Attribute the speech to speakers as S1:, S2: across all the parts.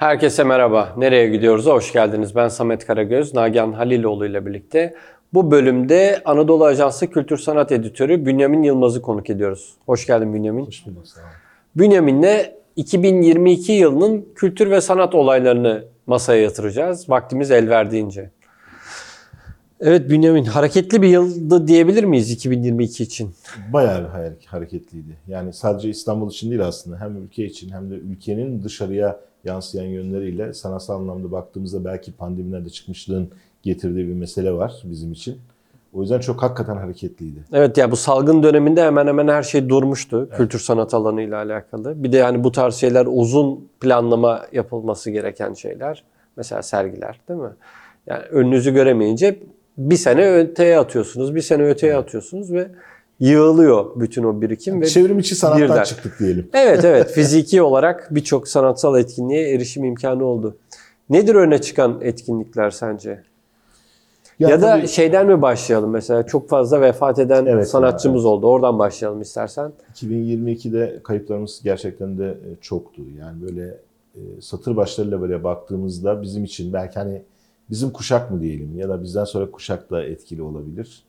S1: Herkese merhaba. Nereye gidiyoruz? Hoş geldiniz. Ben Samet Karagöz, Nagihan Haliloğlu ile birlikte. Bu bölümde Anadolu Ajansı Kültür Sanat Editörü Bünyamin Yılmaz'ı konuk ediyoruz. Hoş geldin Bünyamin.
S2: Hoş bulduk sağ olun.
S1: Bünyamin'le 2022 yılının kültür ve sanat olaylarını masaya yatıracağız. Vaktimiz el verdiğince. Evet Bünyamin, hareketli bir yıldı diyebilir miyiz 2022 için?
S2: Bayağı bir hareketliydi. Yani sadece İstanbul için değil aslında hem ülke için hem de ülkenin dışarıya yansıyan yönleriyle sanatsal anlamda baktığımızda belki pandemiden de çıkmışlığın getirdiği bir mesele var bizim için. O yüzden çok hakikaten hareketliydi.
S1: Evet ya bu salgın döneminde hemen hemen her şey durmuştu kültür sanat alanıyla alakalı. Bir de yani bu tarz şeyler uzun planlama yapılması gereken şeyler. Mesela sergiler değil mi? Yani önünüzü göremeyince bir sene öteye atıyorsunuz, bir sene öteye atıyorsunuz ve yığılıyor bütün o birikim ve
S2: Çevrim içi sanattan
S1: birden.
S2: çıktık diyelim.
S1: Evet evet fiziki olarak birçok sanatsal etkinliğe erişim imkanı oldu. Nedir öne çıkan etkinlikler sence? Ya, da
S2: tabii-
S1: şeyden mi başlayalım mesela çok fazla vefat eden
S2: Evet,
S1: sanatçımız oldu. Oradan başlayalım istersen.
S2: 2022'de kayıplarımız gerçekten de e, çoktu. Yani böyle e, satır başlarıyla böyle baktığımızda bizim için belki hani bizim kuşak mı diyelim ya da bizden sonra kuşak da etkili olabilir.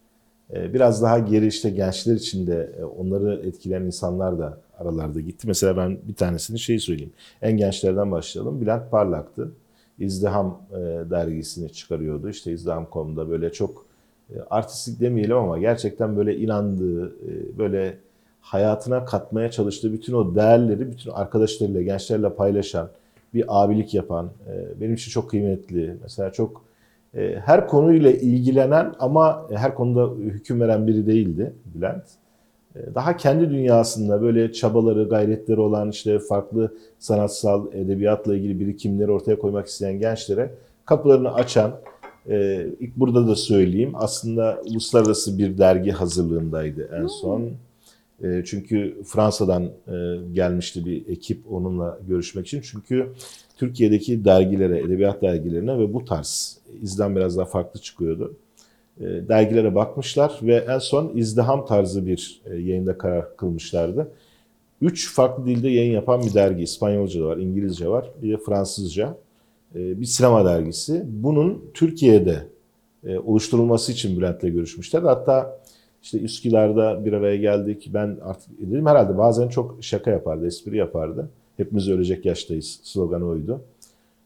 S2: E, Biraz daha geri işte gençler için de e, onları etkileyen insanlar da aralarda gitti. Mesela ben bir tanesini şey söyleyeyim. En gençlerden başlayalım. Bülent Parlak'tı. İzdiham e, dergisini çıkarıyordu. İşte İzdiham.com'da böyle çok e, artistik demeyelim ama gerçekten böyle inandığı, böyle hayatına katmaya çalıştığı bütün o değerleri bütün arkadaşlarıyla, gençlerle paylaşan, bir abilik yapan, benim için çok kıymetli. Mesela çok her konuyla ilgilenen ama her konuda hüküm veren biri değildi Bülent. E, Daha kendi dünyasında böyle çabaları, gayretleri olan işte farklı sanatsal, edebiyatla ilgili birikimleri ortaya koymak isteyen gençlere kapılarını açan, e, ilk burada da söyleyeyim aslında uluslararası bir dergi hazırlığındaydı en son. E, Çünkü Fransa'dan e, gelmişti bir ekip onunla görüşmek için. Çünkü Türkiye'deki dergilere, edebiyat dergilerine ve bu tarz izlen biraz daha farklı çıkıyordu. E, Dergilere bakmışlar ve en son izdiham tarzı bir e, yayında karar kılmışlardı. Üç farklı dilde yayın yapan bir dergi. İspanyolca da var, İngilizce var, bir de Fransızca. E, Bir sinema dergisi. Bunun Türkiye'de oluşturulması için Bülent'le görüşmüşler. Hatta işte Üsküdar'da bir araya geldik. Ben artık dedim herhalde bazen çok şaka yapardı, espri yapardı. Hepimiz ölecek yaştayız sloganı oydu.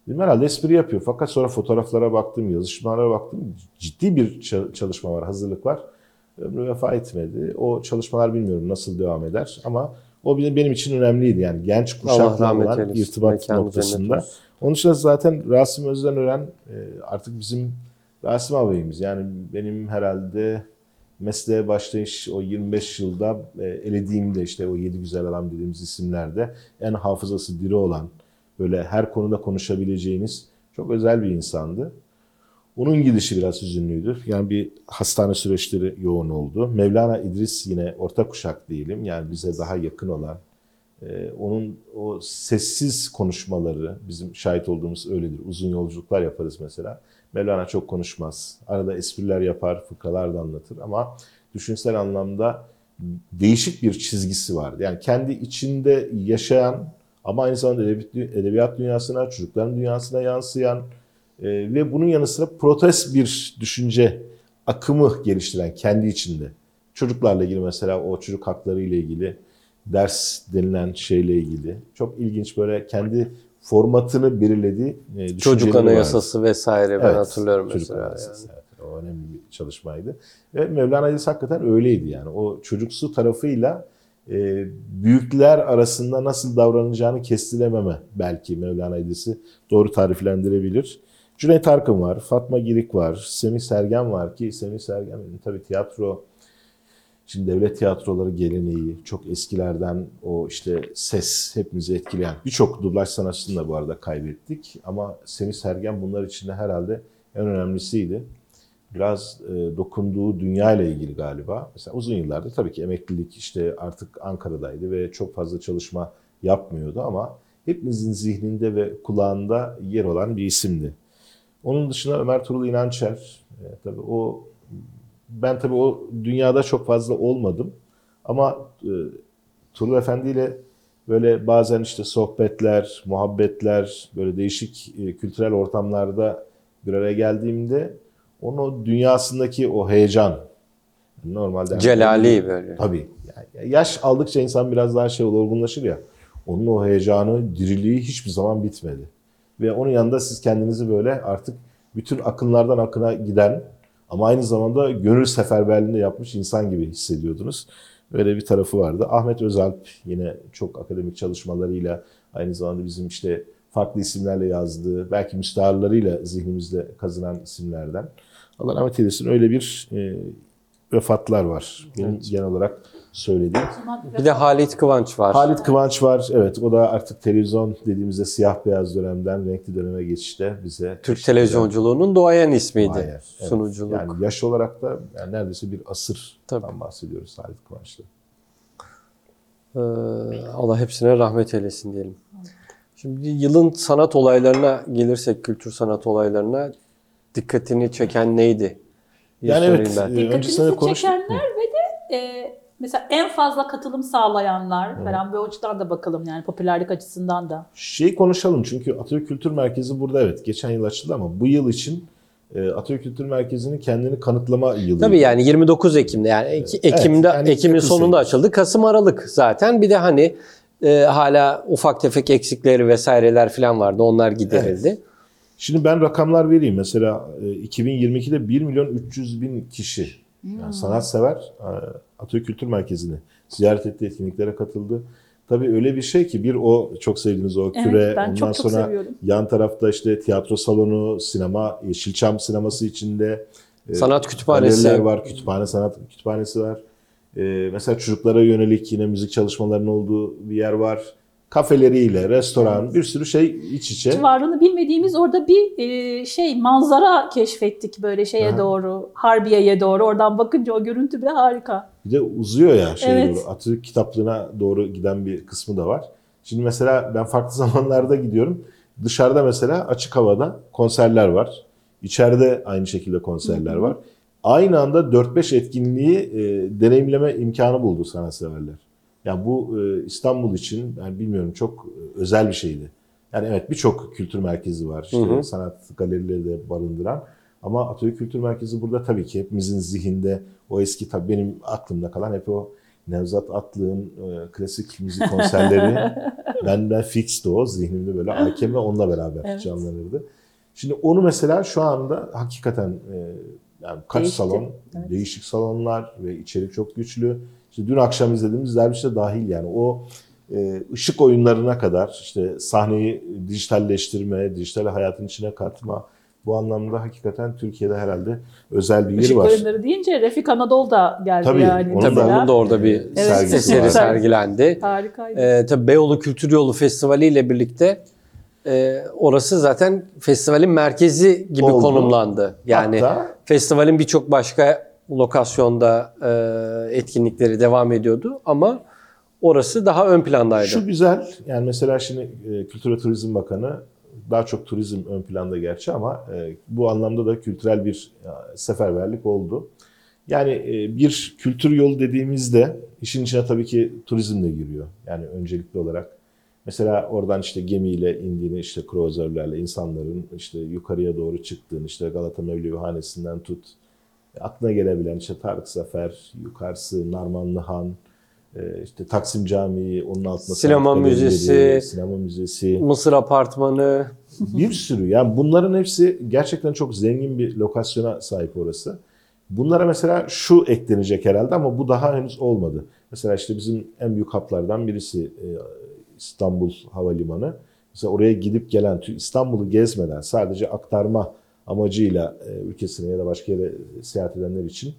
S2: Dedim herhalde espri yapıyor. Fakat sonra fotoğraflara baktım, yazışmalara baktım. Ciddi bir ça- çalışma var, hazırlık var. Ömrü vefa etmedi. O çalışmalar bilmiyorum nasıl devam eder ama o benim için önemliydi. Yani genç kuşakla olan irtibat noktasında. Onun dışında zaten Rasim Özdenören e, artık bizim Rasim ağabeyimiz. Yani benim herhalde mesleğe başlayış o 25 yılda e, elediğimde işte o yedi güzel adam dediğimiz isimlerde en hafızası diri olan böyle her konuda konuşabileceğiniz çok özel bir insandı. Onun gidişi biraz hüzünlüydü. Yani bir hastane süreçleri yoğun oldu. Mevlana İdris yine orta kuşak diyelim. Yani bize daha yakın olan. E, onun o sessiz konuşmaları bizim şahit olduğumuz öyledir. Uzun yolculuklar yaparız mesela. Mevlana çok konuşmaz. Arada espriler yapar, fıkralar da anlatır ama düşünsel anlamda değişik bir çizgisi vardı. Yani kendi içinde yaşayan ama aynı zamanda edebiyat, edebiyat dünyasına, çocukların dünyasına yansıyan e, ve bunun yanı sıra protest bir düşünce akımı geliştiren kendi içinde. Çocuklarla ilgili mesela o çocuk hakları ile ilgili ders denilen şeyle ilgili çok ilginç böyle kendi formatını belirlediği e,
S1: Çocuk
S2: düşünceleri vardı.
S1: Anayasası vesaire ben
S2: Evet,
S1: hatırlıyorum
S2: çocuk
S1: mesela.
S2: anayasası,
S1: yani.
S2: evet. o önemli bir çalışmaydı. Ve Mevlana İdris hakikaten öyleydi yani. O çocuksu tarafıyla e, büyükler arasında nasıl davranacağını kestilememe belki Mevlana İdris'i doğru tariflendirebilir. Cüneyt Arkın var, Fatma Girik var, Semih Sergen var ki Semih Sergen tabii tiyatro Şimdi devlet tiyatroları geleneği çok eskilerden o işte ses hepimizi etkileyen birçok dublaj sanatçısını da bu arada kaybettik. Ama Semih Sergen bunlar içinde herhalde en önemlisiydi. Biraz e, dokunduğu dünya ile ilgili galiba. Mesela uzun yıllardır tabii ki emeklilik işte artık Ankara'daydı ve çok fazla çalışma yapmıyordu ama hepimizin zihninde ve kulağında yer olan bir isimdi. Onun dışında Ömer Turul İnançer, e, tabii o ben tabii o dünyada çok fazla olmadım ama e, Turul Efendi ile böyle bazen işte sohbetler, muhabbetler, böyle değişik e, kültürel ortamlarda bir araya geldiğimde onun dünyasındaki o heyecan normalde
S1: Celali böyle.
S2: Tabii. Yani yaş aldıkça insan biraz daha şey olgunlaşır ya. Onun o heyecanı, diriliği hiçbir zaman bitmedi. Ve onun yanında siz kendinizi böyle artık bütün akınlardan akına giden ama aynı zamanda gönül seferberliğinde yapmış insan gibi hissediyordunuz. Böyle bir tarafı vardı. Ahmet Özalp yine çok akademik çalışmalarıyla aynı zamanda bizim işte farklı isimlerle yazdığı, belki müstaharlarıyla zihnimizde kazınan isimlerden. Allah rahmet eylesin öyle bir e, vefatlar var. Benim genel olarak söylediğim.
S1: Bir de Halit Kıvanç var.
S2: Halit Kıvanç var. Evet o da artık televizyon dediğimizde siyah beyaz dönemden renkli döneme geçişte bize
S1: Türk
S2: eşlik
S1: televizyoncuğunun doğayan ismiydi.
S2: Hayır, evet.
S1: Sunuculuk.
S2: Yani yaş olarak da yani neredeyse bir asırdan
S1: Tabii.
S2: bahsediyoruz Halit Kıvanç'ta.
S1: Ee, Allah hepsine rahmet eylesin diyelim. Şimdi yılın sanat olaylarına gelirsek, kültür sanat olaylarına dikkatini çeken neydi?
S2: Yani evet,
S1: ben.
S2: e, konuştuk.
S3: çekenler ve de e, mesela en fazla katılım sağlayanlar falan bir açıdan da bakalım yani popülerlik açısından da.
S2: Şey konuşalım çünkü Atatürk Kültür Merkezi burada evet geçen yıl açıldı ama bu yıl için e, Atatürk Kültür Merkezi'nin kendini kanıtlama yılı.
S1: Tabii yani 29 Ekim'de yani Ek-
S2: Evet,
S1: Ekim'de
S2: yani
S1: Ekim'in sonunda açıldı. Kasım Aralık zaten. Bir de hani e, hala ufak tefek eksikleri vesaireler falan vardı. Onlar giderildi.
S2: Şimdi ben rakamlar vereyim. Mesela e, 2022'de 1 milyon 300 bin kişi yani sanatsever e, Atatürk Kültür Merkezi'ni ziyaret etti, etkinliklere katıldı. Tabii öyle bir şey ki bir o çok sevdiğiniz o
S3: Evet,
S2: küre,
S3: ben
S2: ondan
S3: çok çok
S2: sonra
S3: seviyorum.
S2: yan tarafta işte tiyatro salonu, sinema, Yeşilçam sineması içinde e,
S1: Sanat kütüphanesi.
S2: var, kütüphane sanat kütüphanesi var. E, mesela çocuklara yönelik yine müzik çalışmalarının olduğu bir yer var. Kafeleriyle, restoran, bir sürü şey iç içe.
S3: Varlığını bilmediğimiz orada bir e, şey manzara keşfettik böyle şeye
S2: Aha.
S3: doğru, Harbiye'ye doğru. Oradan bakınca o görüntü bile harika.
S2: Bir de uzuyor ya şeye
S3: Evet.
S2: doğru. Atatürk kitaplığına doğru giden bir kısmı da var. Şimdi mesela ben farklı zamanlarda gidiyorum. Dışarıda mesela açık havada konserler var. İçeride aynı şekilde konserler var. Aynı anda 4-5 etkinliği e, deneyimleme imkanı buldu sanatseverler. Yani bu e, İstanbul için ben bilmiyorum çok e, özel bir şeydi. Yani evet birçok kültür merkezi var. İşte
S1: Hı hı.
S2: sanat galerileri de barındıran. Ama Atatürk Kültür Merkezi burada tabii ki hepimizin zihinde o eski tabii benim aklımda kalan hep o Nevzat Atlı'nın e, klasik müzik konserleri benden fixti o zihnimde böyle ve onunla beraber
S3: Evet.
S2: canlanırdı. Şimdi onu mesela şu anda hakikaten e, yani kaç
S3: Değişti.
S2: salon,
S3: Evet.
S2: değişik salonlar ve içerik çok güçlü. İşte dün akşam izlediğimiz dervişte dahil yani o e, ışık oyunlarına kadar işte sahneyi dijitalleştirme, dijital hayatın içine katma bu anlamda hakikaten Türkiye'de herhalde özel bir yeri
S3: Işık
S2: var.
S3: oyunları deyince Refik Anadolu da geldi
S2: Tabii,
S3: yani.
S2: onun
S1: Tabii onun da orada bir
S2: sergisi
S1: eseri sergilendi.
S3: Harikaydı.
S1: Ee, tabii Beyoğlu Kültür Yolu Festivali ile birlikte e, orası zaten festivalin merkezi gibi
S2: Oldu.
S1: konumlandı. Yani
S2: Hatta
S1: festivalin birçok başka lokasyonda e, etkinlikleri devam ediyordu ama orası daha ön plandaydı.
S2: Şu güzel yani mesela şimdi e, Kültür ve Turizm Bakanı daha çok turizm ön planda gerçi ama e, bu anlamda da kültürel bir e, seferberlik oldu. Yani e, bir kültür yolu dediğimizde işin içine tabii ki turizm de giriyor. Yani öncelikli olarak mesela oradan işte gemiyle indiğini işte kruzerlerle insanların işte yukarıya doğru çıktığını işte Galata Mevlevi Hanesi'nden tut aklına gelebilen işte Tarık Zafer, yukarısı Narmanlı Han, işte Taksim Camii, onun altında
S1: Sinema müzesi.
S2: sinema müzesi,
S1: Mısır Apartmanı,
S2: bir sürü. Yani bunların hepsi gerçekten çok zengin bir lokasyona sahip orası. Bunlara mesela şu eklenecek herhalde ama bu daha henüz olmadı. Mesela işte bizim en büyük hatlardan birisi e, İstanbul Havalimanı. Mesela oraya gidip gelen, İstanbul'u gezmeden sadece aktarma amacıyla e, ülkesine ya da başka yere seyahat edenler için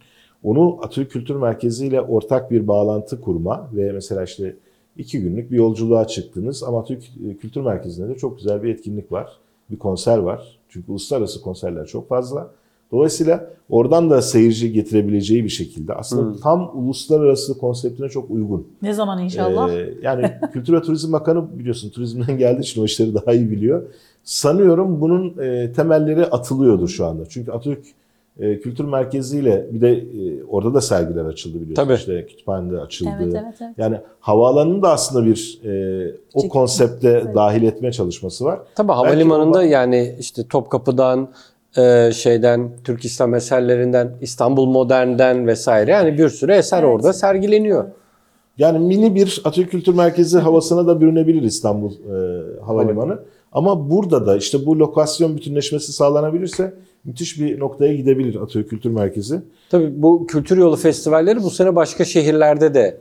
S2: onu Atatürk Kültür Merkezi ile ortak bir bağlantı kurma ve mesela işte iki günlük bir yolculuğa çıktınız ama Atatürk Kültür Merkezi'nde de çok güzel bir etkinlik var. Bir konser var. Çünkü uluslararası konserler çok fazla. Dolayısıyla oradan da seyirci getirebileceği bir şekilde aslında tam uluslararası konseptine çok uygun.
S3: ne zaman inşallah?
S2: Ee, yani Kültür ve Turizm Bakanı biliyorsun turizmden geldiği için o işleri daha iyi biliyor. Sanıyorum bunun e, temelleri atılıyordur şu anda. Çünkü Atatürk e, kültür merkeziyle bir de e, orada da sergiler açıldı biliyorsun.
S1: Tabii.
S2: İşte kütüphanede açıldı.
S3: Evet, evet, evet.
S2: Yani havaalanını da aslında bir e, o
S3: Çek-
S2: konsepte
S3: Evet.
S2: dahil etme çalışması var.
S1: Tabii
S2: Belki
S1: havalimanında
S2: o-
S1: yani işte Topkapı'dan e, şeyden Türk İslam eserlerinden İstanbul Modern'den vesaire yani bir sürü eser
S3: Evet.
S1: orada sergileniyor.
S2: Yani mini bir Atatürk Kültür Merkezi havasına da bürünebilir İstanbul e, Havalimanı. Ama burada da işte bu lokasyon bütünleşmesi sağlanabilirse müthiş bir noktaya gidebilir Atatürk Kültür Merkezi.
S1: Tabii bu kültür yolu festivalleri bu sene başka şehirlerde de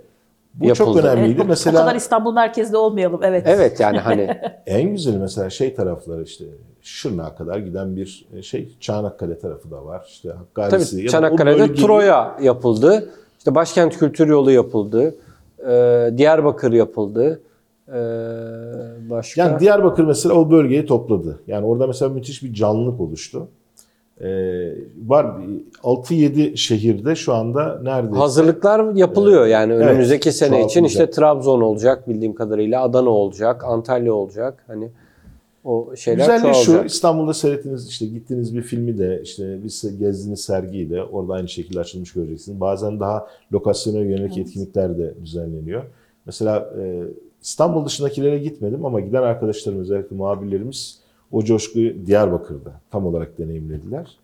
S2: Bu
S1: yapıldı.
S2: çok önemliydi.
S3: Evet,
S2: mesela
S3: O kadar İstanbul merkezde olmayalım. Evet.
S1: Evet yani hani
S2: en güzeli mesela şey tarafları işte Şırnak'a kadar giden bir şey Çanakkale tarafı da var. İşte Hakkari'si.
S1: tabii Çanakkale'de
S2: bölgeyi-
S1: Troya yapıldı. İşte Başkent Kültür Yolu yapıldı. e, Diyarbakır yapıldı. E, başka
S2: Yani Diyarbakır mesela o bölgeyi topladı. Yani orada mesela müthiş bir canlılık oluştu. Ee, var 6-7 şehirde şu anda neredeyse
S1: Hazırlıklar yapılıyor yani
S2: Evet,
S1: önümüzdeki sene için işte Trabzon olacak bildiğim kadarıyla Adana olacak, Antalya olacak. Hani o şeyler
S2: Güzelliği şu. İstanbul'da seyrettiğiniz işte gittiğiniz bir filmi de işte bir gezdiğiniz sergiyi de orada aynı şekilde açılmış göreceksiniz. Bazen daha lokasyona yönelik
S3: Evet.
S2: etkinlikler de düzenleniyor. Mesela e, İstanbul dışındakilere gitmedim ama giden arkadaşlarım özellikle muhabirlerimiz o coşkuyu Diyarbakır'da tam olarak deneyimlediler.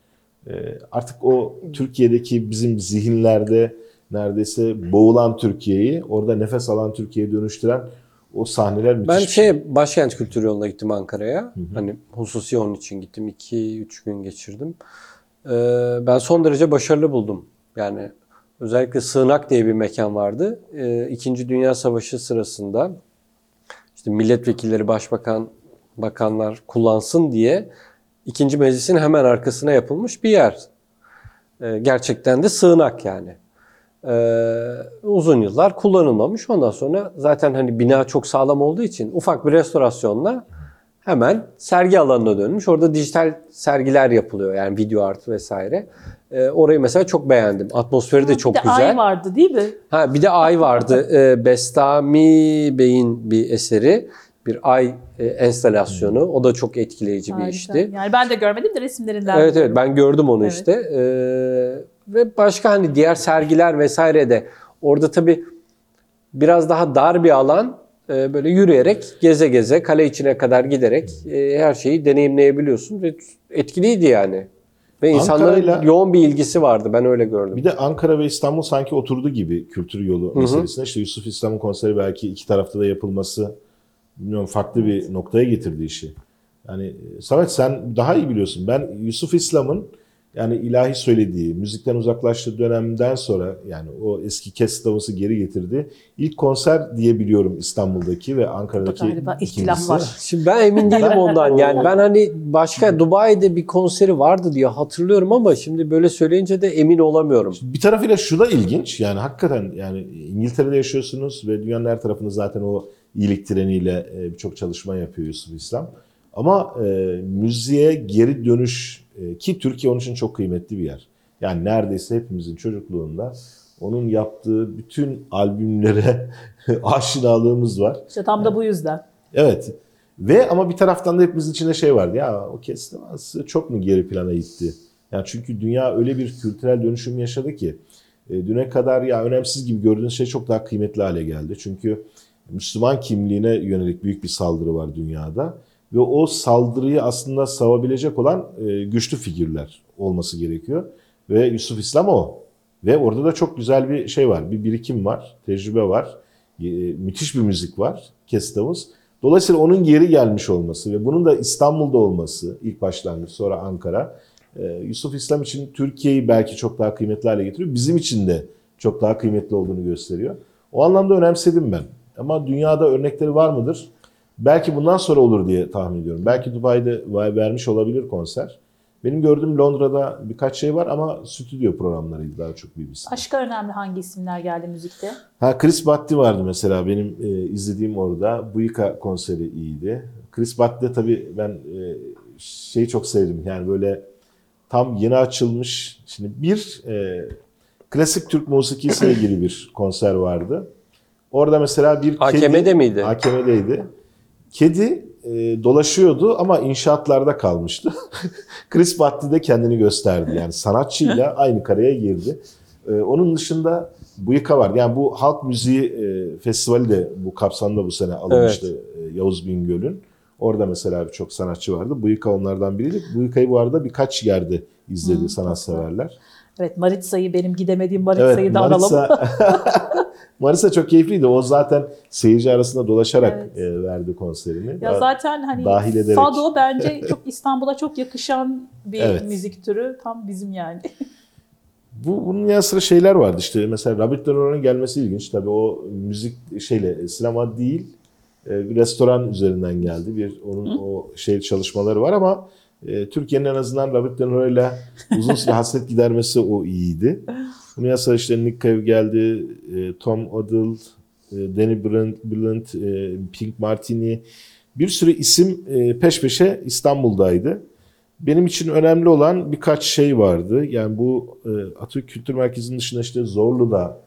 S2: E, artık o Türkiye'deki bizim zihinlerde neredeyse boğulan Türkiye'yi orada nefes alan Türkiye'ye dönüştüren o sahneler müthiş.
S1: Ben
S2: şey.
S1: şey Başkent Kültür Yolu'na gittim Ankara'ya. Hani hususi onun için gittim. 2-3 gün geçirdim. Ee, ben son derece başarılı buldum. Yani özellikle Sığınak diye bir mekan vardı. Ee, İkinci Dünya Savaşı sırasında işte milletvekilleri, başbakan, bakanlar kullansın diye ikinci meclisin hemen arkasına yapılmış bir yer. Ee, gerçekten de sığınak yani. Ee, uzun yıllar kullanılmamış. Ondan sonra zaten hani bina çok sağlam olduğu için ufak bir restorasyonla hemen sergi alanına dönmüş. Orada dijital sergiler yapılıyor yani video art vesaire. Ee, orayı mesela çok beğendim. Atmosferi de çok
S3: bir de
S1: güzel.
S3: ay vardı değil mi?
S1: Ha bir de ay vardı. Bestami Bey'in bir eseri. Bir ay e, enstalasyonu. O da çok etkileyici bir
S3: Harika.
S1: işti.
S3: Yani ben de görmedim de resimlerinden.
S1: Evet evet ben gördüm onu
S3: Evet.
S1: işte. Ee, ve başka hani diğer sergiler vesaire de orada tabii biraz daha dar bir alan e, böyle yürüyerek geze geze kale içine kadar giderek e, her şeyi deneyimleyebiliyorsun ve etkiliydi yani. Ve insanların yoğun bir ilgisi vardı ben öyle gördüm.
S2: Bir de Ankara ve İstanbul sanki oturdu gibi kültür yolu meselesine. İşte Yusuf İslam'ın konseri belki iki tarafta da yapılması bilmiyorum farklı bir noktaya getirdi işi. Yani e, Samet sen daha iyi biliyorsun. Ben Yusuf İslam'ın yani ilahi söylediği, müzikten uzaklaştığı dönemden sonra yani o eski kes davası geri getirdi. İlk konser diye biliyorum İstanbul'daki ve Ankara'daki
S3: Galiba ihtilaf var.
S1: Şimdi ben emin değilim ondan yani ben hani başka Dubai'de bir konseri vardı diye hatırlıyorum ama şimdi böyle söyleyince de emin olamıyorum.
S2: Bir tarafıyla şu da ilginç. Yani hakikaten yani İngiltere'de yaşıyorsunuz ve dünyanın her tarafında zaten o iyilik treniyle e, birçok çalışma yapıyor Yusuf İslam. Ama e, müziğe geri dönüş e, ki Türkiye onun için çok kıymetli bir yer. Yani neredeyse hepimizin çocukluğunda onun yaptığı bütün albümlere aşinalığımız var.
S3: İşte tam da bu yüzden.
S2: Evet. Ve ama bir taraftan da hepimizin içinde şey vardı. Ya o kestivası çok mu geri plana gitti? Yani çünkü dünya öyle bir kültürel dönüşüm yaşadı ki e, düne kadar ya önemsiz gibi gördüğünüz şey çok daha kıymetli hale geldi. Çünkü Müslüman kimliğine yönelik büyük bir saldırı var dünyada ve o saldırıyı aslında savabilecek olan e, güçlü figürler olması gerekiyor ve Yusuf İslam o. Ve orada da çok güzel bir şey var. Bir birikim var, tecrübe var. E, müthiş bir müzik var Kestavuz. Dolayısıyla onun geri gelmiş olması ve bunun da İstanbul'da olması ilk başlangıç sonra Ankara e, Yusuf İslam için Türkiye'yi belki çok daha kıymetli hale getiriyor. Bizim için de çok daha kıymetli olduğunu gösteriyor. O anlamda önemsedim ben. Ama dünyada örnekleri var mıdır? Belki bundan sonra olur diye tahmin ediyorum. Belki Dubai'de vermiş olabilir konser. Benim gördüğüm Londra'da birkaç şey var ama stüdyo programlarıydı daha çok BBC.
S3: Başka önemli hangi isimler geldi müzikte?
S2: Ha Chris Batti vardı mesela benim e, izlediğim orada. Buika konseri iyiydi. Chris Batti'de tabii ben e, şeyi çok sevdim. Yani böyle tam yeni açılmış. Şimdi bir e, klasik Türk musikisiyle ilgili bir konser vardı. Orada mesela bir
S1: AKM'de miydi?
S2: AKM'deydi. Kedi e, dolaşıyordu ama inşaatlarda kalmıştı. Chris Batti de kendini gösterdi. Yani sanatçıyla aynı kareye girdi. E, onun dışında Buyuka var. Yani bu halk müziği e, festivali de bu kapsamda bu sene alınmıştı e, Yavuz Bingöl'ün. Orada mesela birçok sanatçı vardı. Buyuka onlardan biriydi. Buyuka'yı bu arada birkaç yerde izledi sanatseverler.
S3: Evet Maritsa'yı benim gidemediğim Maritsa'yı da analım.
S2: Marisa, çok keyifliydi. O zaten seyirci arasında dolaşarak
S3: Evet.
S2: e, verdi konserini.
S3: Ya zaten hani
S2: dahil ederek.
S3: Fado bence çok İstanbul'a çok yakışan bir
S2: Evet.
S3: müzik türü. Tam bizim yani.
S2: Bu bunun yanı sıra şeyler vardı işte mesela Robert De Niro'nun gelmesi ilginç. Tabii o müzik şeyle sinema değil e, bir restoran üzerinden geldi. Bir onun o şey çalışmaları var ama e, Türkiye'nin en azından Robert De Niro'yla uzun süre hasret gidermesi o iyiydi. Sıra işte Nick Cave geldi, e, Tom Odell, e, Danny Blunt, e, Pink Martini bir sürü isim e, peş peşe İstanbul'daydı. Benim için önemli olan birkaç şey vardı. Yani bu e, Atatürk Kültür Merkezi'nin dışında işte Zorlu'da,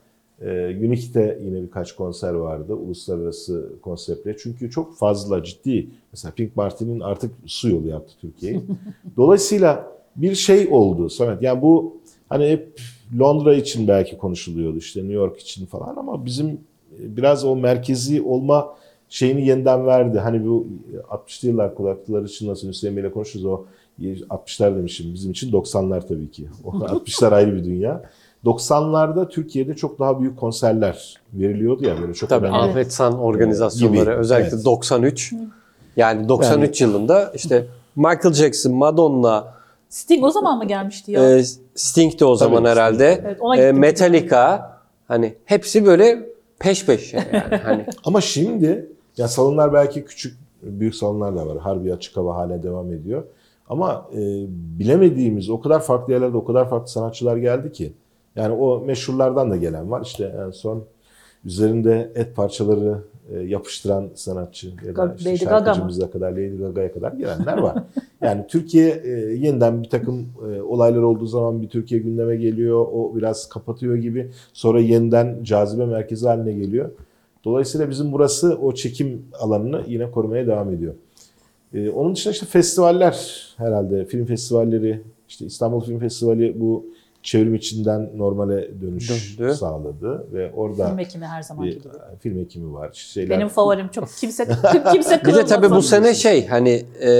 S2: Unique'de yine birkaç konser vardı. Uluslararası konseptle. Çünkü çok fazla ciddi. Mesela Pink Martin'in artık su yolu yaptı Türkiye'yi. Dolayısıyla bir şey oldu Samet. Yani bu hani hep Londra için belki konuşuluyordu işte New York için falan ama bizim e, biraz o merkezi olma şeyini yeniden verdi. Hani bu 60'lı yıllar kulaklıkları için nasıl Hüseyin Bey'le konuşuruz o 60'lar demişim bizim için 90'lar tabii ki. O 60'lar ayrı bir dünya. 90'larda Türkiye'de çok daha büyük konserler veriliyordu ya böyle çok
S1: Tabii
S2: önemli.
S1: Ahmet San organizasyonları
S2: Gibi,
S1: özellikle
S2: evet.
S1: 93. Yani 93 yılında işte Michael Jackson, Madonna,
S3: Sting o zaman mı gelmişti ya?
S1: e, Sting de o zaman
S2: Sting.
S1: herhalde.
S3: Evet, ona
S1: e. Metallica hani hepsi böyle peş peşe yani hani
S2: Ama şimdi ya salonlar belki küçük, büyük salonlar da var. Harbi açık hava hala devam ediyor. Ama e, bilemediğimiz o kadar farklı yerlerde o kadar farklı sanatçılar geldi ki. Yani o meşhurlardan da gelen var. İşte en son üzerinde et parçaları e, yapıştıran sanatçı ya da işte
S3: Lady
S2: şarkıcımıza kadar Lady Gaga'ya kadar gelenler var. yani Türkiye e, yeniden bir takım e, olaylar olduğu zaman bir Türkiye gündeme geliyor. O biraz kapatıyor gibi. Sonra yeniden cazibe merkezi haline geliyor. Dolayısıyla bizim burası o çekim alanını yine korumaya devam ediyor. Onun dışında işte festivaller herhalde film festivalleri işte İstanbul Film Festivali bu çevrim içinden normale dönüş
S1: Döndü.
S2: sağladı ve orada
S3: Film ekimi her zamanki
S2: bir
S3: gibi.
S2: film ekimi var. Şeyler,
S3: Benim favorim çok kimse kimse
S1: bir de tabii bu sene şey hani e,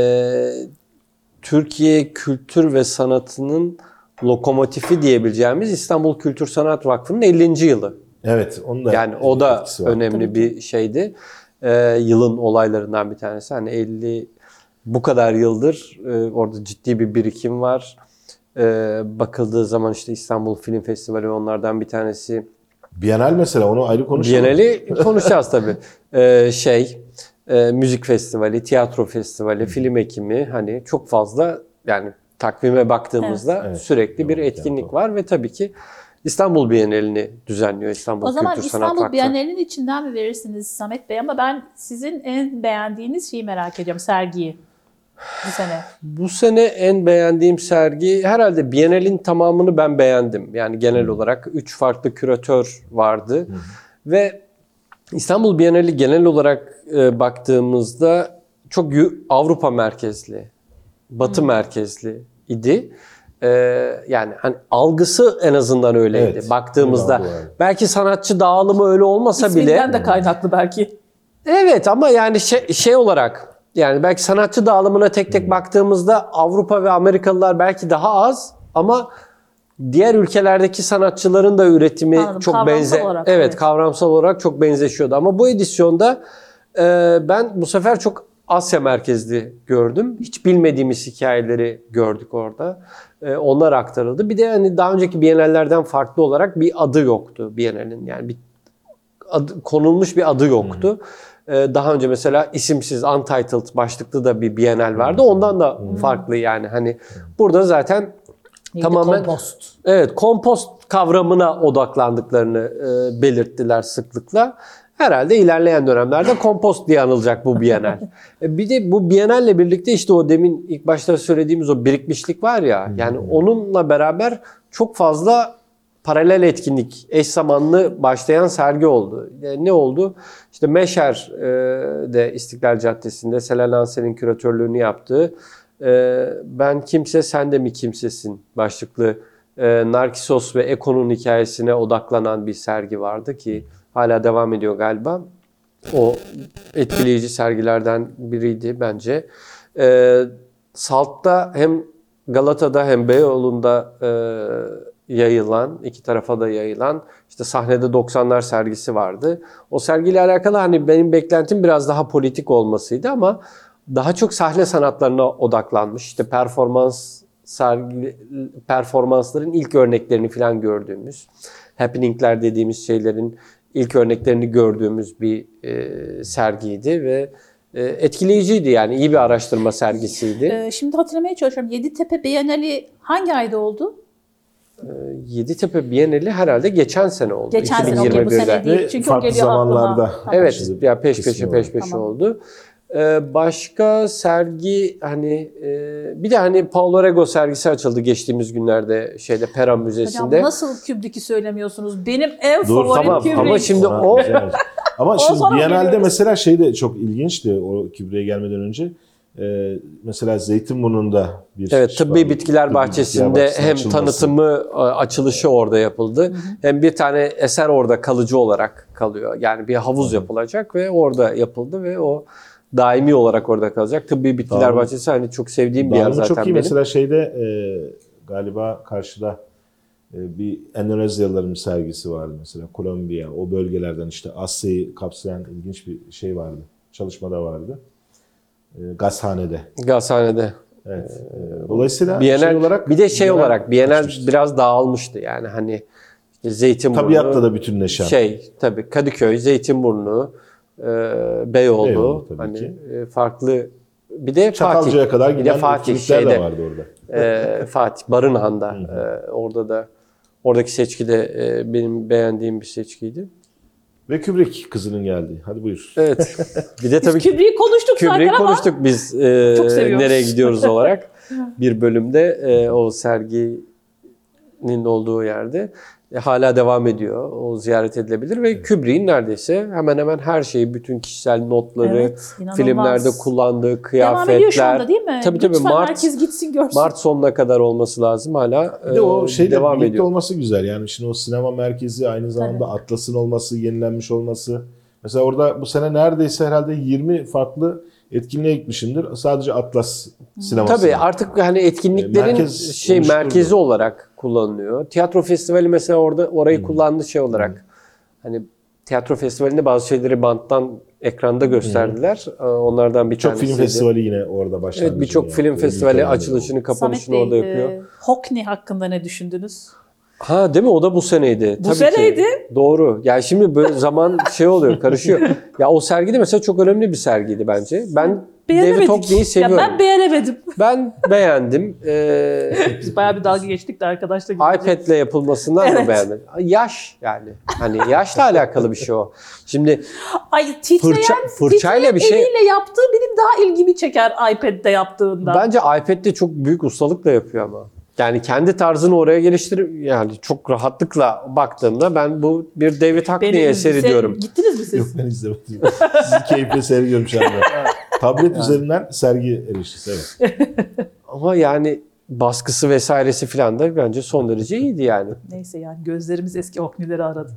S1: Türkiye kültür ve sanatının lokomotifi diyebileceğimiz İstanbul Kültür Sanat Vakfı'nın 50. yılı.
S2: Evet, onun da
S1: Yani o da
S2: var.
S1: önemli bir şeydi. Ee, yılın olaylarından bir tanesi. Hani 50 bu kadar yıldır e, orada ciddi bir birikim var. Ee, bakıldığı zaman işte İstanbul Film Festivali onlardan bir tanesi.
S2: Bienal mesela onu ayrı konuşalım.
S1: Bienali konuşacağız tabii. Ee, şey, e, müzik festivali, tiyatro festivali, film ekimi hani çok fazla yani takvime baktığımızda
S2: Evet.
S1: sürekli bir
S2: Evet,
S1: etkinlik
S2: tiyatro.
S1: var ve tabii ki İstanbul Bienalini düzenliyor İstanbul
S3: O zaman
S1: Kültür Sanat
S3: İstanbul
S1: Vakfı.
S3: Bienalinin içinden mi verirsiniz Samet Bey? Ama ben sizin en beğendiğiniz şeyi merak ediyorum. Sergiyi. Bu sene.
S1: Bu sene en beğendiğim sergi herhalde Bienal'in tamamını ben beğendim. Yani genel olarak 3 farklı küratör vardı. Ve İstanbul Bienali genel olarak e, baktığımızda çok Avrupa merkezli, Batı merkezli idi. E, yani hani algısı en azından öyleydi
S2: Evet,
S1: baktığımızda.
S2: öyle.
S1: Belki sanatçı dağılımı öyle olmasa bile
S3: İsminden de kaynaklı belki.
S1: Evet ama yani şey, şey olarak yani belki sanatçı dağılımına tek
S2: Hmm.
S1: tek baktığımızda Avrupa ve Amerikalılar belki daha az ama diğer ülkelerdeki sanatçıların da üretimi
S3: Anladım,
S1: çok
S3: kavramsal
S1: benze
S3: olarak,
S1: evet,
S3: evet.
S1: kavramsal olarak çok benzeşiyordu ama bu edisyonda e, ben bu sefer çok Asya merkezli gördüm. Hiç bilmediğimiz hikayeleri gördük orada. E, onlar aktarıldı. Bir de hani daha önceki Bienallerden farklı olarak bir adı yoktu Bienal'in. Yani bir adı, konulmuş bir adı yoktu. Ee, Daha önce mesela isimsiz Untitled başlıklı da bir Bienal vardı. Ondan da farklı yani hani burada zaten
S3: Neydi?
S1: Tamamen-
S3: Kompost.
S1: evet kompost kavramına odaklandıklarını e, belirttiler sıklıkla. Herhalde ilerleyen dönemlerde kompost diye anılacak bu Bienal. E, bir de bu Bienal'le birlikte işte o demin ilk başta söylediğimiz o birikmişlik var ya yani onunla beraber çok fazla paralel etkinlik, eş zamanlı başlayan sergi oldu. E, ne oldu? İşte Meşer e, de İstiklal Caddesi'nde Selen Ansel'in küratörlüğünü yaptığı e, Ben Kimse Sen de mi Kimsesin başlıklı e, Narkisos ve Eko'nun hikayesine odaklanan bir sergi vardı ki hala devam ediyor galiba. O etkileyici sergilerden biriydi bence. E, Salt'ta hem Galata'da hem Beyoğlu'nda e, yayılan, iki tarafa da yayılan işte sahnede 90'lar sergisi vardı. O sergiyle alakalı hani benim beklentim biraz daha politik olmasıydı ama daha çok sahne sanatlarına odaklanmış. İşte performans sergi performansların ilk örneklerini falan gördüğümüz, happeningler dediğimiz şeylerin ilk örneklerini gördüğümüz bir e, sergiydi ve e, etkileyiciydi yani iyi bir araştırma sergisiydi.
S3: Ee, şimdi hatırlamaya çalışıyorum. Yeditepe Bienali hangi ayda oldu?
S1: Yeditepe Bienali herhalde geçen sene oldu.
S3: Geçen sene, okey, bu
S1: 2021'de.
S3: sene değil. Çünkü o
S2: farklı
S3: geliyor
S2: zamanlarda.
S1: Evet, ya peş peşe peş peşe
S3: Tamam.
S1: oldu. Ee, başka sergi hani e, bir de hani Paulo Rego sergisi açıldı geçtiğimiz günlerde şeyde Pera
S3: Hocam
S1: Müzesi'nde.
S3: nasıl Kubrick'i söylemiyorsunuz? Benim en
S2: Dur,
S3: favorim
S1: tamam,
S3: Kubrick.
S1: ama şimdi o-.
S2: Ama şimdi
S3: geliyoruz.
S2: mesela şey de çok ilginçti o Kübre'ye gelmeden önce. Ee, mesela Zeytinburnu'nda bir
S1: Evet,
S2: şey
S1: Tıbbi
S2: var.
S1: Bitkiler
S2: Tıbbi
S1: Bahçesi'nde
S2: Bitkiler
S1: hem
S2: açılması.
S1: tanıtımı, e, açılışı orada yapıldı. Hem bir tane eser orada kalıcı olarak kalıyor. Yani bir havuz yapılacak ve orada yapıldı ve o daimi olarak orada kalacak. Tıbbi Bitkiler
S2: Dağılım-
S1: Bahçesi hani çok sevdiğim bir yer zaten
S2: çok iyi.
S1: benim.
S2: Mesela şeyde e, galiba karşıda e, bir Endonezyalıların sergisi vardı mesela. Kolombiya, o bölgelerden işte Asya'yı kapsayan ilginç bir şey vardı. Çalışmada vardı. E, gazhanede.
S1: Gazhane'de.
S2: Evet. E, Dolayısıyla
S1: Bienal,
S2: şey olarak
S1: bir de şey
S2: Bienal
S1: olarak Bienal
S2: açmıştı.
S1: biraz dağılmıştı yani hani işte Zeytinburnu,
S2: Tabiatla da bütünleşen.
S1: şey tabii Kadıköy, Zeytinburnu, e, Beyoğlu,
S2: Beyoğlu tabii
S1: hani
S2: ki.
S1: e, farklı bir de
S2: Çatalca'ya
S1: Fatih.
S2: kadar
S1: bir de
S2: giden
S1: Fatih şeyde
S2: de vardı orada.
S1: e, Fatih Barınhan'da e, orada da oradaki seçki de e, benim beğendiğim bir seçkiydi.
S2: Ve Kubrick kızının geldiği. Hadi buyur.
S1: Evet. bir de tabii
S3: Biz Kubrick'i konuştuk zaten
S1: Kubrick'i
S3: ama
S1: konuştuk biz e,
S3: Çok seviyoruz.
S1: nereye gidiyoruz olarak bir bölümde e, o serginin olduğu yerde e, hala devam ediyor. O ziyaret edilebilir ve Kubrick'in neredeyse hemen hemen her şeyi, bütün kişisel notları,
S3: Evet, inanılmaz.
S1: filmlerde kullandığı
S3: devam ediyor şu anda
S1: kıyafetler.
S3: değil mi?
S1: Tabii tabii
S3: Lütfen
S1: Mart
S3: herkes gitsin görsün.
S1: Mart sonuna kadar olması lazım hala.
S2: Bir de o
S1: e,
S2: şeyle
S1: devam
S2: birlikte
S1: ediyor.
S2: olması güzel. Yani şimdi o sinema merkezi aynı zamanda Atlas'ın olması, yenilenmiş olması. Mesela orada bu sene neredeyse herhalde 20 farklı etkinliğe gitmişimdir. Sadece Atlas sineması.
S1: Tabii artık hani etkinliklerin
S2: Merkez
S1: şey merkezi olarak kullanılıyor. Tiyatro festivali mesela orada orayı
S2: Hmm.
S1: kullandı şey olarak. Hani tiyatro festivalinde bazı şeyleri banttan ekranda gösterdiler. Ee, Onlardan bir
S2: Birçok
S1: tanesi.
S2: film festivali yine orada başladı.
S1: Evet birçok film festivali açılışını
S3: Samet
S1: kapanışını
S3: Bey,
S1: orada yapıyor.
S3: e, Hockney hakkında ne düşündünüz?
S1: Ha değil mi? O da bu seneydi.
S3: Bu seneydi.
S1: Ki. Doğru. Yani şimdi böyle zaman şey oluyor, karışıyor. ya o sergi de mesela çok önemli bir sergiydi bence. Ben David. Hockney'i
S3: Ya
S1: seviyorum.
S3: ben beğenemedim.
S1: ben beğendim. Ee,
S3: Biz bayağı bir dalga geçtik de arkadaşla.
S1: iPad'le yapılmasından
S3: Evet.
S1: mı beğenmedin? Yaş yani. Hani yaşla alakalı bir şey o. Şimdi
S3: Ay titreyen,
S1: Fırça- fırçayla bir şey-
S3: eliyle yaptığı benim daha ilgimi çeker iPad'de yaptığında.
S1: bence iPad'de çok büyük ustalıkla yapıyor ama. Yani kendi tarzını oraya geliştirip yani çok rahatlıkla baktığımda ben bu bir David Hockney eseri
S3: sen-
S1: diyorum.
S3: Gittiniz mi siz?
S2: Yok ben izlemedim. Sizi keyifle seyrediyorum şu anda. Tablet üzerinden sergi erişisi. Evet.
S1: Ama yani baskısı vesairesi falan da bence son derece iyiydi yani.
S3: Neyse yani gözlerimiz eski Hockney'leri aradı.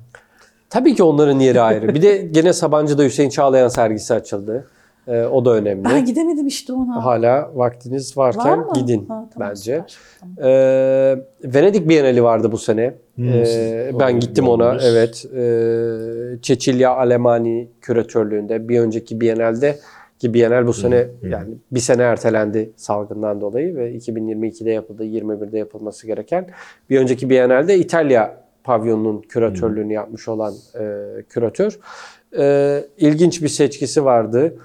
S1: Tabii ki onların yeri ayrı. Bir de gene Sabancı'da Hüseyin Çağlayan sergisi açıldı. Ee, o da önemli.
S3: Ben gidemedim işte ona.
S1: Hala vaktiniz
S3: Var
S1: varken
S3: mı?
S1: gidin
S3: Ha, tamam,
S1: bence.
S3: süper. Tamam.
S1: Ee, Venedik Bienali vardı bu sene.
S2: Hmm, siz-
S1: ben gittim ona.
S2: gördünüz.
S1: Evet. Ee, Çeçilya Alemani küratörlüğünde bir önceki Bienal'de ki Bienal bu sene yani bir sene ertelendi salgından dolayı ve 2022'de yapıldı, 21'de yapılması gereken. Bir önceki Bienal'de İtalya pavyonunun küratörlüğünü yapmış olan e, küratör. E, ilginç bir seçkisi vardı.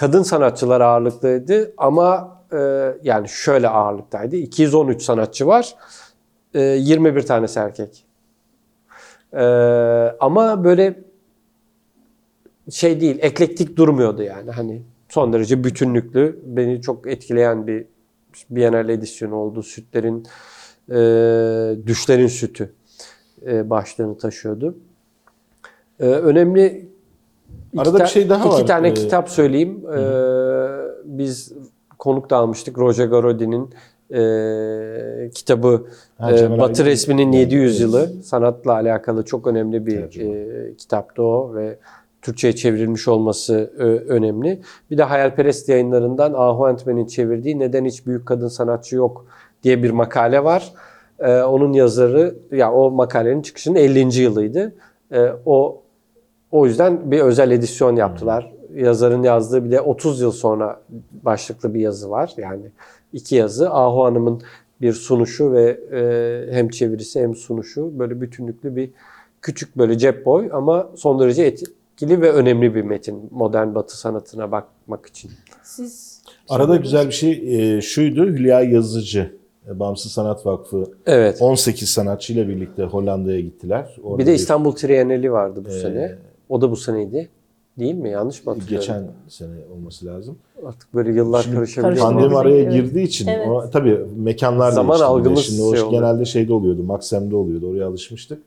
S1: Kadın sanatçılar ağırlıklıydı ama e, yani şöyle ağırlıktaydı. 213 sanatçı var. E, 21 tanesi erkek. E, ama böyle şey değil, eklektik durmuyordu yani. Hani son derece bütünlüklü. Beni çok etkileyen bir Biennale edisyonu oldu. Sütlerin, e, düşlerin sütü e, başlığını taşıyordu. E, önemli
S2: Arada bir şey daha
S1: iki
S2: var.
S1: tane
S2: Ee,
S1: kitap söyleyeyim. E, biz konuk da almıştık. Roger Garaudy'nin e, kitabı
S2: Ha,
S1: e, Batı
S2: Aydın.
S1: resminin
S2: Evet.
S1: 700 yılı. Sanatla alakalı çok önemli bir e, kitaptı o ve Türkçe'ye çevrilmiş olması ö- önemli. Bir de Hayalperest yayınlarından Ahu Entmen'in çevirdiği Neden Hiç Büyük Kadın Sanatçı Yok diye bir makale var. E, onun yazarı, ya o makalenin çıkışının 50. yılıydı. E, o o yüzden bir özel edisyon yaptılar. Yazarın yazdığı bir de 30 yıl sonra başlıklı bir yazı var. Yani iki yazı. Ahu Hanım'ın bir sunuşu ve e, hem çevirisi hem sunuşu böyle bütünlüklü bir küçük böyle cep boy ama son derece etkili ve önemli bir metin modern batı sanatına bakmak için.
S3: Siz
S2: Arada güzel bir şey e, şuydu. Hülya Yazıcı, e, Bağımsız Sanat Vakfı
S1: Evet.
S2: 18 sanatçıyla birlikte Hollanda'ya gittiler. Orada
S1: Bir de İstanbul Trienali vardı bu
S2: Ee,
S1: sene. O da bu seneydi. Değil mi? Yanlış mı hatırlıyorum?
S2: geçen sene olması lazım.
S1: Artık böyle yıllar
S2: Şimdi
S1: karışabiliyor.
S2: Pandemi araya
S3: Evet.
S2: girdiği için
S3: Evet.
S2: o, tabii mekanlar
S1: Zaman
S2: değişti.
S1: algımız
S2: Şimdi o
S1: şey oldu.
S2: genelde şeyde oluyordu, Maksim'de oluyordu. Oraya alışmıştık.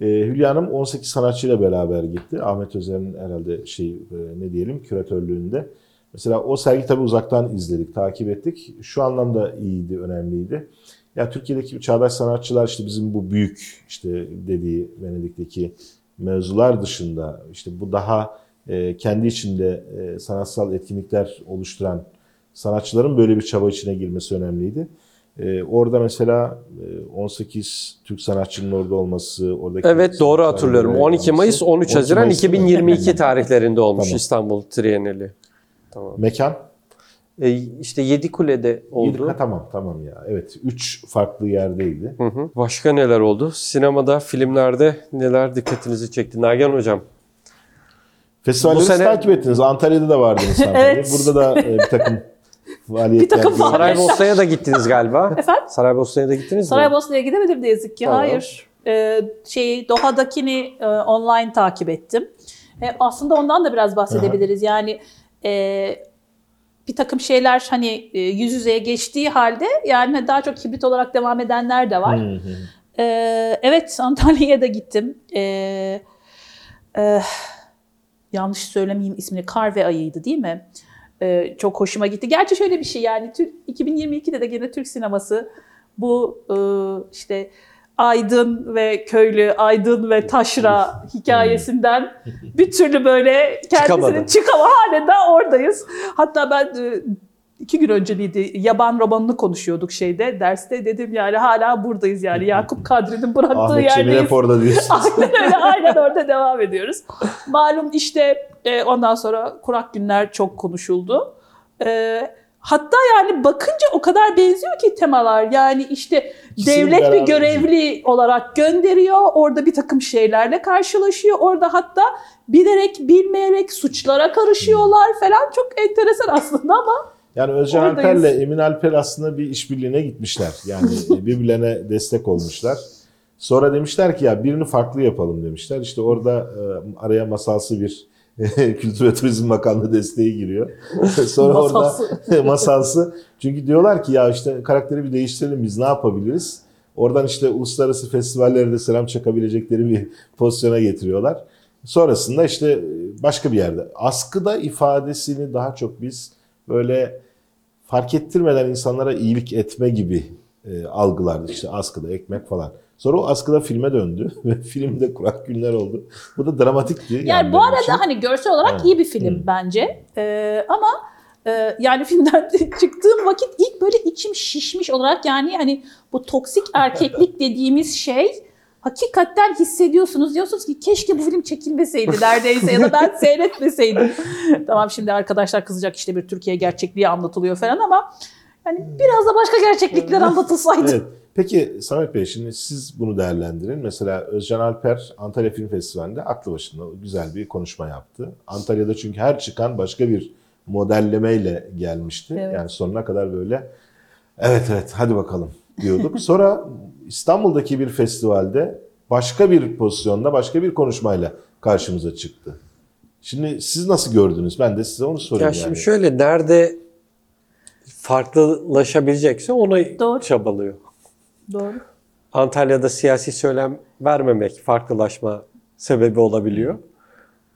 S2: Ee, Hülya Hanım 18 sanatçıyla beraber gitti. Ahmet Özer'in herhalde şey e, ne diyelim küratörlüğünde. Mesela o sergi tabii uzaktan izledik, takip ettik. Şu anlamda iyiydi, önemliydi. Ya Türkiye'deki çağdaş sanatçılar işte bizim bu büyük işte dediği Venedik'teki mevzular dışında işte bu daha e, kendi içinde e, sanatsal etkinlikler oluşturan sanatçıların böyle bir çaba içine girmesi önemliydi. E, orada mesela e, 18 Türk sanatçının orada olması, oradaki
S1: Evet doğru hatırlıyorum.
S2: oraya
S1: 12 Mayıs,
S2: gelmesi.
S1: 13 Haziran
S2: Mayıs değil mi?
S1: 2022 tarihlerinde olmuş
S2: Tamam.
S1: İstanbul Trienali. Tamam.
S2: Mekan?
S1: E, işte Yedikule'de oldu.
S2: Yedi- Ha, tamam tamam ya. Evet. Üç farklı yerdeydi.
S1: Hı hı. Başka neler oldu? Sinemada, filmlerde neler dikkatinizi çekti? Nagihan Hocam.
S2: Festivalleri
S1: sene-
S2: takip ettiniz. Antalya'da da vardınız sanırım.
S3: Evet.
S2: Burada da e, bir takım faaliyetler.
S3: Bir takım.
S1: Saraybosna'ya da gittiniz galiba.
S3: Efendim?
S1: Saraybosna'ya da gittiniz mi?
S3: Saraybosna'ya gidemedim ne yazık ki.
S1: Tamam.
S3: Hayır. Ee, şey Doha'dakini e, online takip ettim. E, aslında ondan da biraz bahsedebiliriz. Yani e, bir takım şeyler hani e, yüz yüzeye geçtiği halde yani daha çok hibrit olarak devam edenler de var.
S2: Hı hı.
S3: Ee, evet Antalya'ya da gittim. Ee, e, yanlış söylemeyeyim ismini. Karve ayıydı değil mi? Ee, çok hoşuma gitti. Gerçi şöyle bir şey yani Türk, 2022'de de gene Türk sineması bu e, işte Aydın ve köylü, Aydın ve taşra hikayesinden bir türlü böyle
S1: Çıkamadı.
S3: kendisini çıkama halinde oradayız. Hatta ben e, iki gün önce miydi yaban romanını konuşuyorduk şeyde derste dedim yani hala buradayız yani Yakup Kadri'nin bıraktığı
S2: Ahmet
S3: yerdeyiz.
S2: hep orada diyorsunuz.
S3: Aynen öyle aynen orada devam ediyoruz. Malum işte e, ondan sonra kurak günler çok konuşuldu. E, hatta yani bakınca o kadar benziyor ki temalar yani işte
S2: İkisini
S3: devlet bir görevli olarak gönderiyor. Orada bir takım şeylerle karşılaşıyor. Orada hatta bilerek bilmeyerek suçlara karışıyorlar falan. Çok enteresan aslında ama
S2: Yani Özcan. Alper'le Emin Alper aslında bir işbirliğine gitmişler. Yani birbirlerine destek olmuşlar. Sonra demişler ki ya birini farklı yapalım demişler. İşte orada e, araya masalsı bir Kültür ve Turizm Bakanlığı desteği giriyor. Sonra
S3: Masalsı.
S2: orada masalsı. Çünkü diyorlar ki ya işte karakteri bir değiştirelim biz ne yapabiliriz? Oradan işte uluslararası festivallerde selam çakabilecekleri bir pozisyona getiriyorlar. Sonrasında işte başka bir yerde. Askıda ifadesini daha çok biz böyle fark ettirmeden insanlara iyilik etme gibi e, algılardı. İşte askıda ekmek falan. Sonra o askıda filme döndü ve filmde kurak günler oldu. Bu da dramatikti.
S3: Yani,
S2: yani
S3: bu arada
S2: için.
S3: hani görsel olarak
S2: Evet.
S3: iyi bir film
S2: Hı.
S3: bence. Ee, ama e, yani filmden çıktığım vakit ilk böyle içim şişmiş olarak yani hani bu toksik erkeklik dediğimiz şey hakikaten hissediyorsunuz. Diyorsunuz ki keşke bu film çekilmeseydi neredeyse ya da ben seyretmeseydim. tamam şimdi arkadaşlar kızacak işte bir Türkiye gerçekliği anlatılıyor falan ama yani biraz da başka gerçeklikler anlatılsaydı.
S2: Evet. Peki Samet Bey şimdi siz bunu değerlendirin. Mesela Özcan Alper Antalya Film Festivali'nde aklı başında güzel bir konuşma yaptı. Antalya'da çünkü her çıkan başka bir modellemeyle gelmişti.
S3: Evet.
S2: Yani sonuna kadar böyle evet evet hadi bakalım diyorduk. Sonra İstanbul'daki bir festivalde başka bir pozisyonda başka bir konuşmayla karşımıza çıktı. Şimdi siz nasıl gördünüz? Ben de size onu sorayım
S1: Ya şimdi
S2: yani.
S1: şöyle nerede farklılaşabilecekse ona
S3: Doğru.
S1: çabalıyor.
S3: Doğru.
S1: Antalya'da siyasi söylem vermemek farklılaşma sebebi olabiliyor.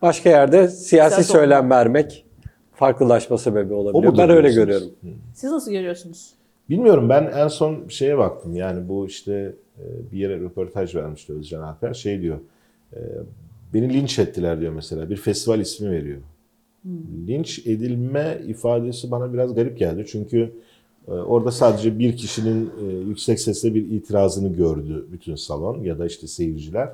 S1: Başka yerde siyasi
S3: Siyasi
S1: söylem vermek farklılaşma sebebi olabiliyor. Ben öyle görüyorum.
S3: Siz nasıl görüyorsunuz?
S2: Bilmiyorum ben en son şeye baktım yani bu işte e, bir yere röportaj vermişti Özcan Alper şey diyor e, beni linç ettiler diyor mesela bir festival ismi veriyor. Linç edilme ifadesi bana biraz garip geldi çünkü orada sadece bir kişinin e, yüksek sesle bir itirazını gördü bütün salon ya da işte seyirciler.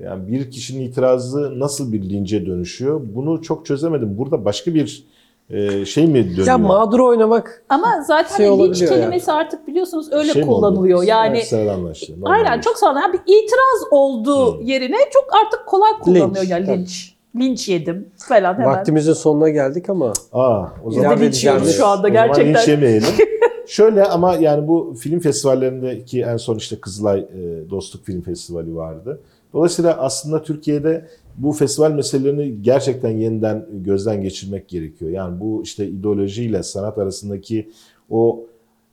S2: Yani bir kişinin itirazı nasıl bir lince dönüşüyor bunu çok çözemedim. Burada başka bir e, şey mi dönüyor?
S1: Ya mağdur oynamak
S3: Ama zaten
S1: Şey
S3: linç kelimesi artık biliyorsunuz öyle
S2: Şey oldu?
S3: kullanılıyor. Yani
S2: Evet, sıradanlaştı.
S3: aynen çok sağlam. Yani bir itiraz olduğu
S2: Hmm.
S3: yerine çok artık kolay kullanılıyor
S1: Linç,
S3: ya
S1: tabii.
S3: linç. Linç yedim falan hemen.
S1: vaktimizin sonuna geldik ama
S2: Aa, o
S3: Biz de
S2: zaman
S3: linç yiyoruz şu anda
S2: O zaman
S3: gerçekten.
S2: linç yemeyelim. Şöyle ama yani bu film festivallerindeki en son işte Kızılay e, Dostluk Film Festivali vardı. Dolayısıyla aslında Türkiye'de bu festival meselelerini gerçekten yeniden gözden geçirmek gerekiyor. Yani bu işte ideolojiyle sanat arasındaki o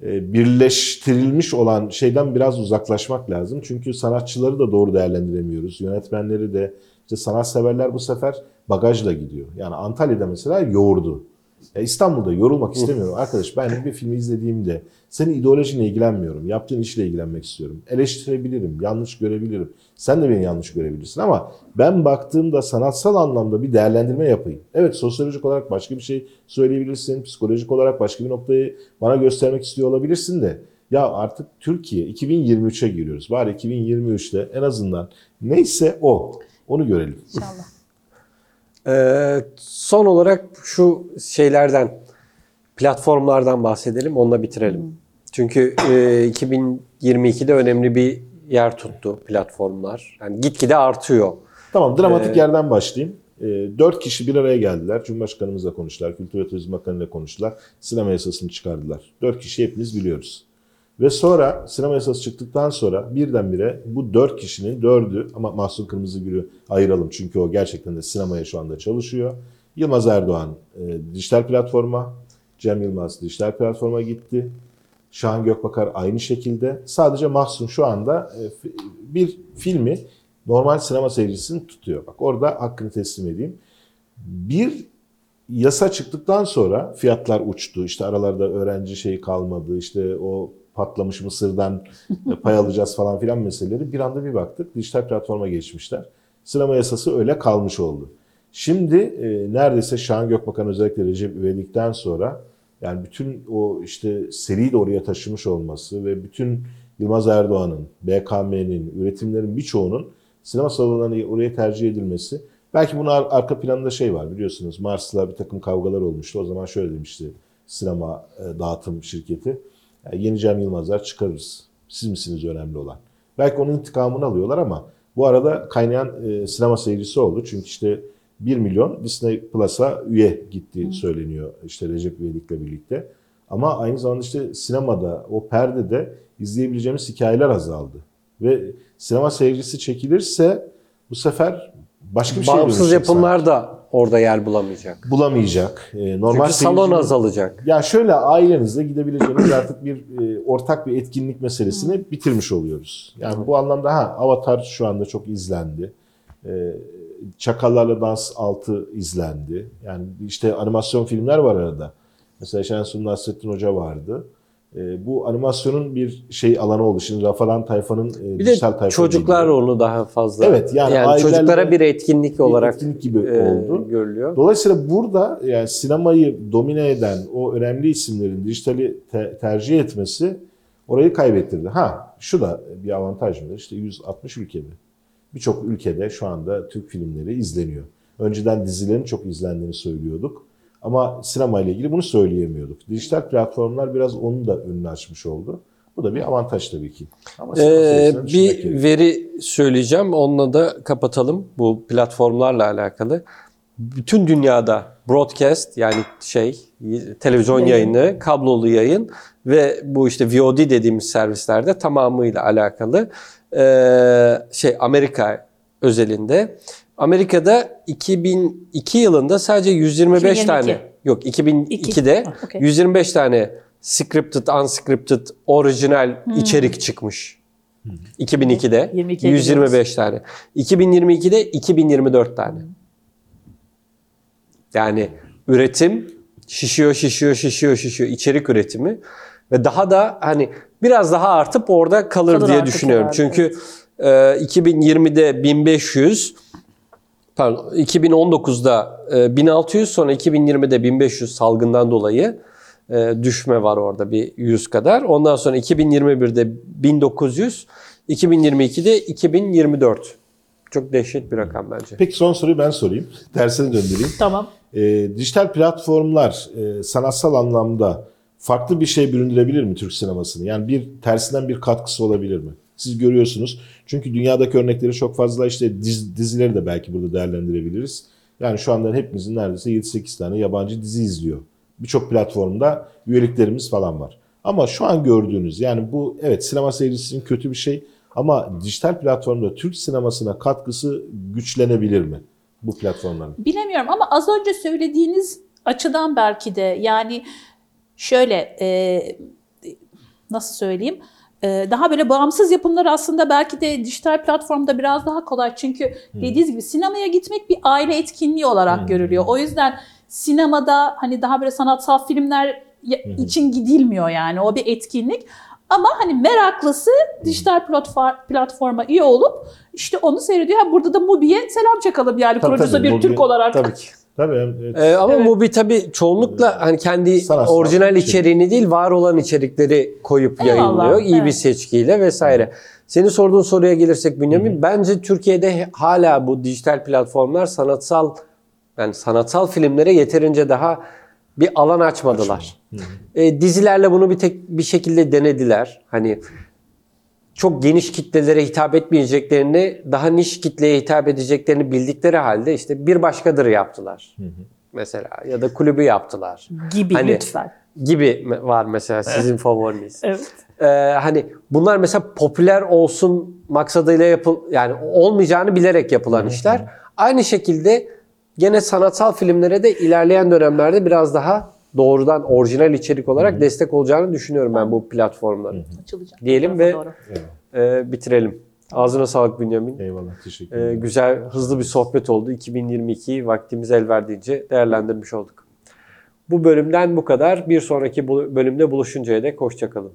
S2: e, birleştirilmiş olan şeyden biraz uzaklaşmak lazım. Çünkü sanatçıları da doğru değerlendiremiyoruz. Yönetmenleri de işte sanatseverler bu sefer bagajla gidiyor. Yani Antalya'da mesela yoğurdu. Ya İstanbul'da yorulmak istemiyorum. Arkadaş ben bir filmi izlediğimde senin ideolojinle ilgilenmiyorum. Yaptığın işle ilgilenmek istiyorum. Eleştirebilirim, yanlış görebilirim. Sen de beni yanlış görebilirsin ama ben baktığımda sanatsal anlamda bir değerlendirme yapayım. Evet sosyolojik olarak başka bir şey söyleyebilirsin. Psikolojik olarak başka bir noktayı bana göstermek istiyor olabilirsin de ya artık Türkiye 2023'e giriyoruz. Bari 2023'te en azından neyse o. Onu görelim.
S3: İnşallah.
S1: Ee, son olarak şu şeylerden, platformlardan bahsedelim, onunla bitirelim. Çünkü e, 2022'de önemli bir yer tuttu platformlar. Yani gitgide artıyor.
S2: Tamam dramatik
S1: Ee,
S2: yerden başlayayım. Ee, dört kişi bir araya geldiler. Cumhurbaşkanımızla konuştular. Kültür ve Turizm Bakanı'yla konuştular. Sinema yasasını çıkardılar. Dört kişi hepimiz biliyoruz. Ve sonra sinema yasası çıktıktan sonra birdenbire bu dört kişinin dördü ama Mahsun Kırmızıgül'ü ayıralım çünkü o gerçekten de sinemaya şu anda çalışıyor. Yılmaz Erdoğan e, dijital platforma, Cem Yılmaz dijital platforma gitti. Şahan Gökbakar aynı şekilde. Sadece Mahsun şu anda e, bir filmi normal sinema seyircisini tutuyor. Bak orada hakkını teslim edeyim. Bir yasa çıktıktan sonra fiyatlar uçtu. İşte aralarda öğrenci şey kalmadı. İşte o patlamış mısırdan pay alacağız falan filan meseleleri. Bir anda bir baktık dijital platforma geçmişler. Sinema yasası öyle kalmış oldu. Şimdi e, neredeyse Şahan Gökbakan özellikle Recep İvedik'ten sonra yani bütün o işte seriyi de oraya taşımış olması ve bütün Yılmaz Erdoğan'ın, BKM'nin, üretimlerin birçoğunun sinema salonlarına oraya tercih edilmesi. Belki bunun ar- arka planında şey var biliyorsunuz. Mars'la bir takım kavgalar olmuştu. O zaman şöyle demişti sinema e, dağıtım şirketi. "Ya yeni Cem Yılmazlar çıkarırız. Siz misiniz önemli olan? Belki onun intikamını alıyorlar ama bu arada kaynayan e, sinema seyircisi oldu. Çünkü işte 1 milyon Disney Plus'a üye gitti söyleniyor işte Recep İvedik'le birlikte. Ama aynı zamanda işte sinemada o perdede izleyebileceğimiz hikayeler azaldı. Ve sinema seyircisi çekilirse bu sefer başka bir şey
S1: Bağımsız yapımlar da orada yer bulamayacak.
S2: bulamayacak. Ee, normal
S1: Çünkü salon azalacak.
S2: ya şöyle ailenizle gidebileceğiniz artık bir e, ortak bir etkinlik meselesini bitirmiş oluyoruz. Yani bu anlamda ha Avatar şu anda çok izlendi. E, Çakallarla Dans 6 izlendi. Yani işte animasyon filmler var arada. Mesela Şensun Nasrettin Hoca vardı. E, bu animasyonun bir şey alanı oldu. Şimdi Rafalan Tayfan'ın e,
S1: Bir
S2: dijital tayfa
S1: çocuklar
S2: geliyor.
S1: onu daha fazla
S2: Evet, yani ailelerle
S1: çocuklara bir etkinlik
S2: Bir
S1: olarak
S2: etkinlik gibi
S1: e,
S2: oldu.
S1: görülüyor.
S2: Dolayısıyla burada yani sinemayı domine eden o önemli isimlerin dijitali te- tercih etmesi orayı kaybettirdi. Ha şu da bir avantaj mıdır? İşte 160 ülkede. Birçok ülkede şu anda Türk filmleri izleniyor. Önceden dizilerin çok izlendiğini söylüyorduk. Ama sinema ile ilgili bunu söyleyemiyorduk. Dijital platformlar biraz onun da önünü açmış oldu. Bu da bir avantaj tabii ki. Ama
S1: Ee, bir
S2: gerekiyor.
S1: veri söyleyeceğim. Onunla da kapatalım bu platformlarla alakalı. Bütün dünyada broadcast yani şey televizyon
S3: Yayın.
S1: yayını, kablolu yayın ve bu işte VOD dediğimiz servislerde tamamıyla alakalı ee, şey Amerika özelinde. Amerika'da 2002 yılında sadece 125
S3: 2022.
S1: tane yok 2002'de
S3: Ha, okey.
S1: 125 tane scripted, unscripted, orijinal içerik çıkmış. 2002'de
S3: 22'ye
S1: 125 tane. 2022'de 2024 tane. Yani üretim şişiyor, şişiyor, şişiyor, şişiyor. İçerik üretimi ve daha da hani biraz daha artıp orada kalır,
S3: Kalır
S1: diye düşünüyorum.
S3: herhalde,
S1: Çünkü e, 2020'de 1500 pardon 2019'da e, 1600 sonra 2020'de 1500 salgından dolayı e, düşme var orada bir 100 kadar. Ondan sonra 2021'de 1900, 2022'de 2024. Çok dehşet bir rakam bence.
S2: Peki son soruyu ben sorayım. Tersine döndüreyim.
S3: Tamam.
S2: E, dijital platformlar e, sanatsal anlamda farklı bir şey büründürebilir mi Türk sinemasını? Yani bir tersinden bir katkısı olabilir mi? Siz görüyorsunuz. Çünkü dünyadaki örnekleri çok fazla işte diz- dizileri de belki burada değerlendirebiliriz. Yani şu anda hepimizin neredeyse 7-8 tane yabancı dizi izliyor. Birçok platformda üyeliklerimiz falan var. Ama şu an gördüğünüz yani bu evet sinema seyircisi için kötü bir şey ama dijital platformda Türk sinemasına katkısı güçlenebilir mi bu platformların?
S3: Bilemiyorum ama az önce söylediğiniz açıdan belki de yani şöyle e, nasıl söyleyeyim daha böyle bağımsız yapımlar aslında belki de dijital platformda biraz daha kolay çünkü dediğiniz gibi sinemaya gitmek bir aile etkinliği olarak görülüyor. O yüzden sinemada hani daha böyle sanatsal filmler ya- için gidilmiyor yani o bir etkinlik. Ama hani meraklısı dijital platform, platforma üye olup işte onu seyrediyor. Burada da Mubi'ye selam çakalım yani
S2: tabii,
S3: bir
S2: Mubi-
S3: Türk olarak.
S2: Tabii ki. Tabii evet.
S1: Ee, ama
S3: Evet.
S1: Mubi tabii çoğunlukla hani kendi
S2: Sanatsal
S1: orijinal
S2: bir şey.
S1: içeriğini değil var olan içerikleri koyup
S3: Eyvallah,
S1: yayınlıyor. İyi bir
S3: evet.
S1: seçkiyle vesaire. Senin sorduğun soruya gelirsek Bünyamin, bence Türkiye'de hala bu dijital platformlar sanatsal yani sanatsal filmlere yeterince daha bir alan açmadılar. E, dizilerle bunu bir tek bir şekilde denediler. Hani çok geniş kitlelere hitap etmeyeceklerini, daha niş kitleye hitap edeceklerini bildikleri halde işte bir başkadır yaptılar. Mesela ya da kulübü yaptılar
S3: Gibi
S1: Hani-
S3: lütfen.
S1: gibi var mesela sizin favoriniz.
S3: Evet.
S1: Ee, hani bunlar mesela popüler olsun maksadıyla yapıl yani olmayacağını bilerek yapılan işler. Aynı şekilde gene sanatsal filmlere de ilerleyen dönemlerde biraz daha doğrudan orijinal içerik olarak destek olacağını düşünüyorum ben bu platformların.
S3: Açılacak.
S1: Diyelim ve-
S3: doğru.
S1: Ee, bitirelim. Ağzına sağlık Bünyamin.
S2: Eyvallah teşekkür
S1: Ee,
S2: ederim.
S1: güzel, hızlı bir sohbet oldu. 2022'yi vaktimiz el verdiğince değerlendirmiş olduk. Bu bölümden bu kadar. Bir sonraki bölümde buluşuncaya dek hoşçakalın.